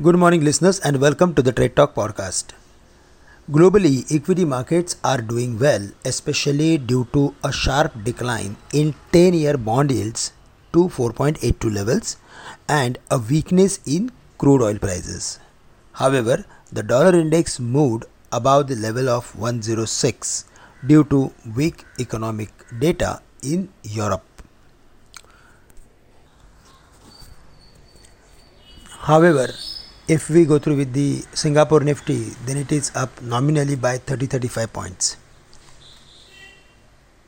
Good morning, listeners, and welcome to the Trade Talk podcast. Globally, equity markets are doing well, especially due to a sharp decline in 10 year bond yields to 4.82 levels and a weakness in crude oil prices. However, the dollar index moved above the level of 106 due to weak economic data in Europe. However, if we go through with the Singapore Nifty, then it is up nominally by 30 35 points.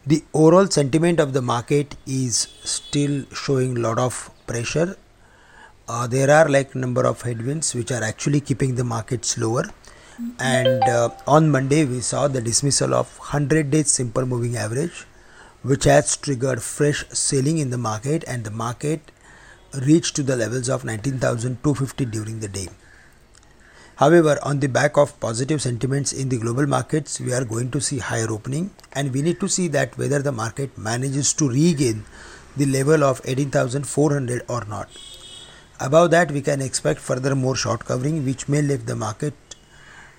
The overall sentiment of the market is still showing lot of pressure. Uh, there are like number of headwinds which are actually keeping the market slower. And uh, on Monday, we saw the dismissal of 100 days simple moving average, which has triggered fresh selling in the market, and the market reached to the levels of 19,250 during the day. However, on the back of positive sentiments in the global markets, we are going to see higher opening and we need to see that whether the market manages to regain the level of 18,400 or not. Above that, we can expect further more short covering which may lift the market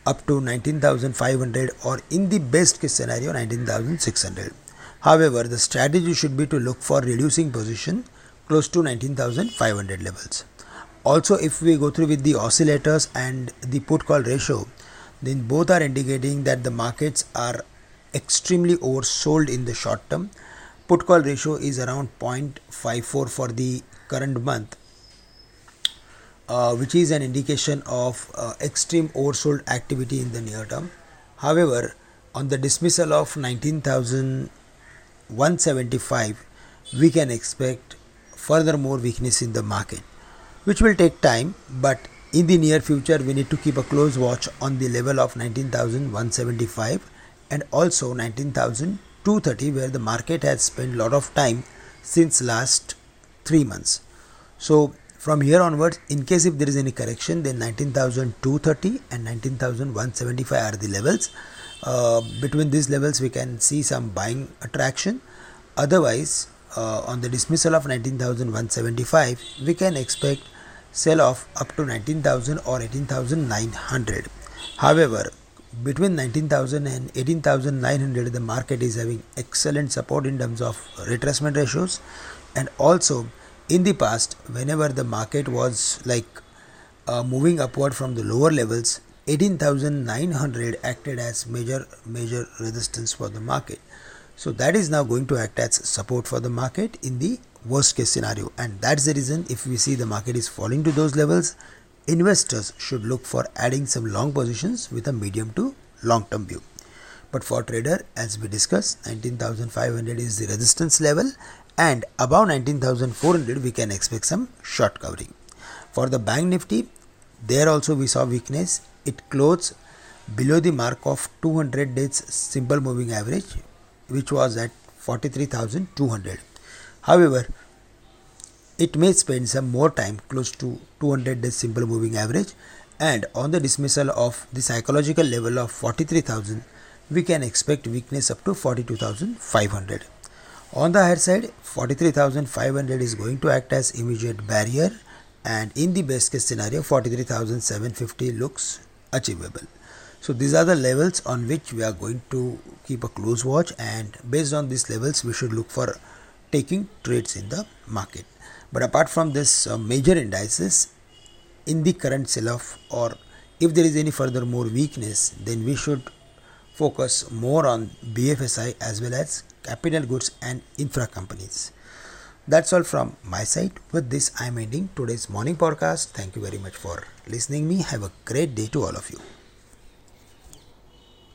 up to 19,500 or in the best case scenario 19,600. However, the strategy should be to look for reducing position close to 19,500 levels. Also, if we go through with the oscillators and the put call ratio, then both are indicating that the markets are extremely oversold in the short term. Put call ratio is around 0.54 for the current month, uh, which is an indication of uh, extreme oversold activity in the near term. However, on the dismissal of 19,175, we can expect further more weakness in the market, which will take time, but in the near future, we need to keep a close watch on the level of 19,175 and also 19,230, where the market has spent a lot of time since last three months. So, from here onwards, in case if there is any correction, then 19,230 and 19,175 are the levels. Uh, between these levels, we can see some buying attraction. Otherwise, uh, on the dismissal of 19,175, we can expect sell off up to 19,000 or 18,900. However, between 19,000 and 18,900, the market is having excellent support in terms of retracement ratios, and also in the past, whenever the market was like uh, moving upward from the lower levels, 18,900 acted as major major resistance for the market. So that is now going to act as support for the market in the worst case scenario. And that's the reason if we see the market is falling to those levels, investors should look for adding some long positions with a medium to long term view. But for trader, as we discussed, 19,500 is the resistance level and above 19,400 we can expect some short covering. For the bank nifty, there also we saw weakness. It closed below the mark of 200 days simple moving average which was at 43,200. However, it may spend some more time close to 200 days simple moving average and on the dismissal of the psychological level of 43,000 we can expect weakness up to 42,500. On the higher side 43,500 is going to act as immediate barrier and in the best case scenario 43,750 looks achievable. So these are the levels on which we are going to keep a close watch and based on these levels we should look for taking trades in the market. But apart from this uh, major indices in the current sell off or if there is any further more weakness then we should focus more on BFSI as well as capital goods and infra companies. That's all from my side. With this, I'm ending today's morning podcast. Thank you very much for listening me. Have a great day to all of you.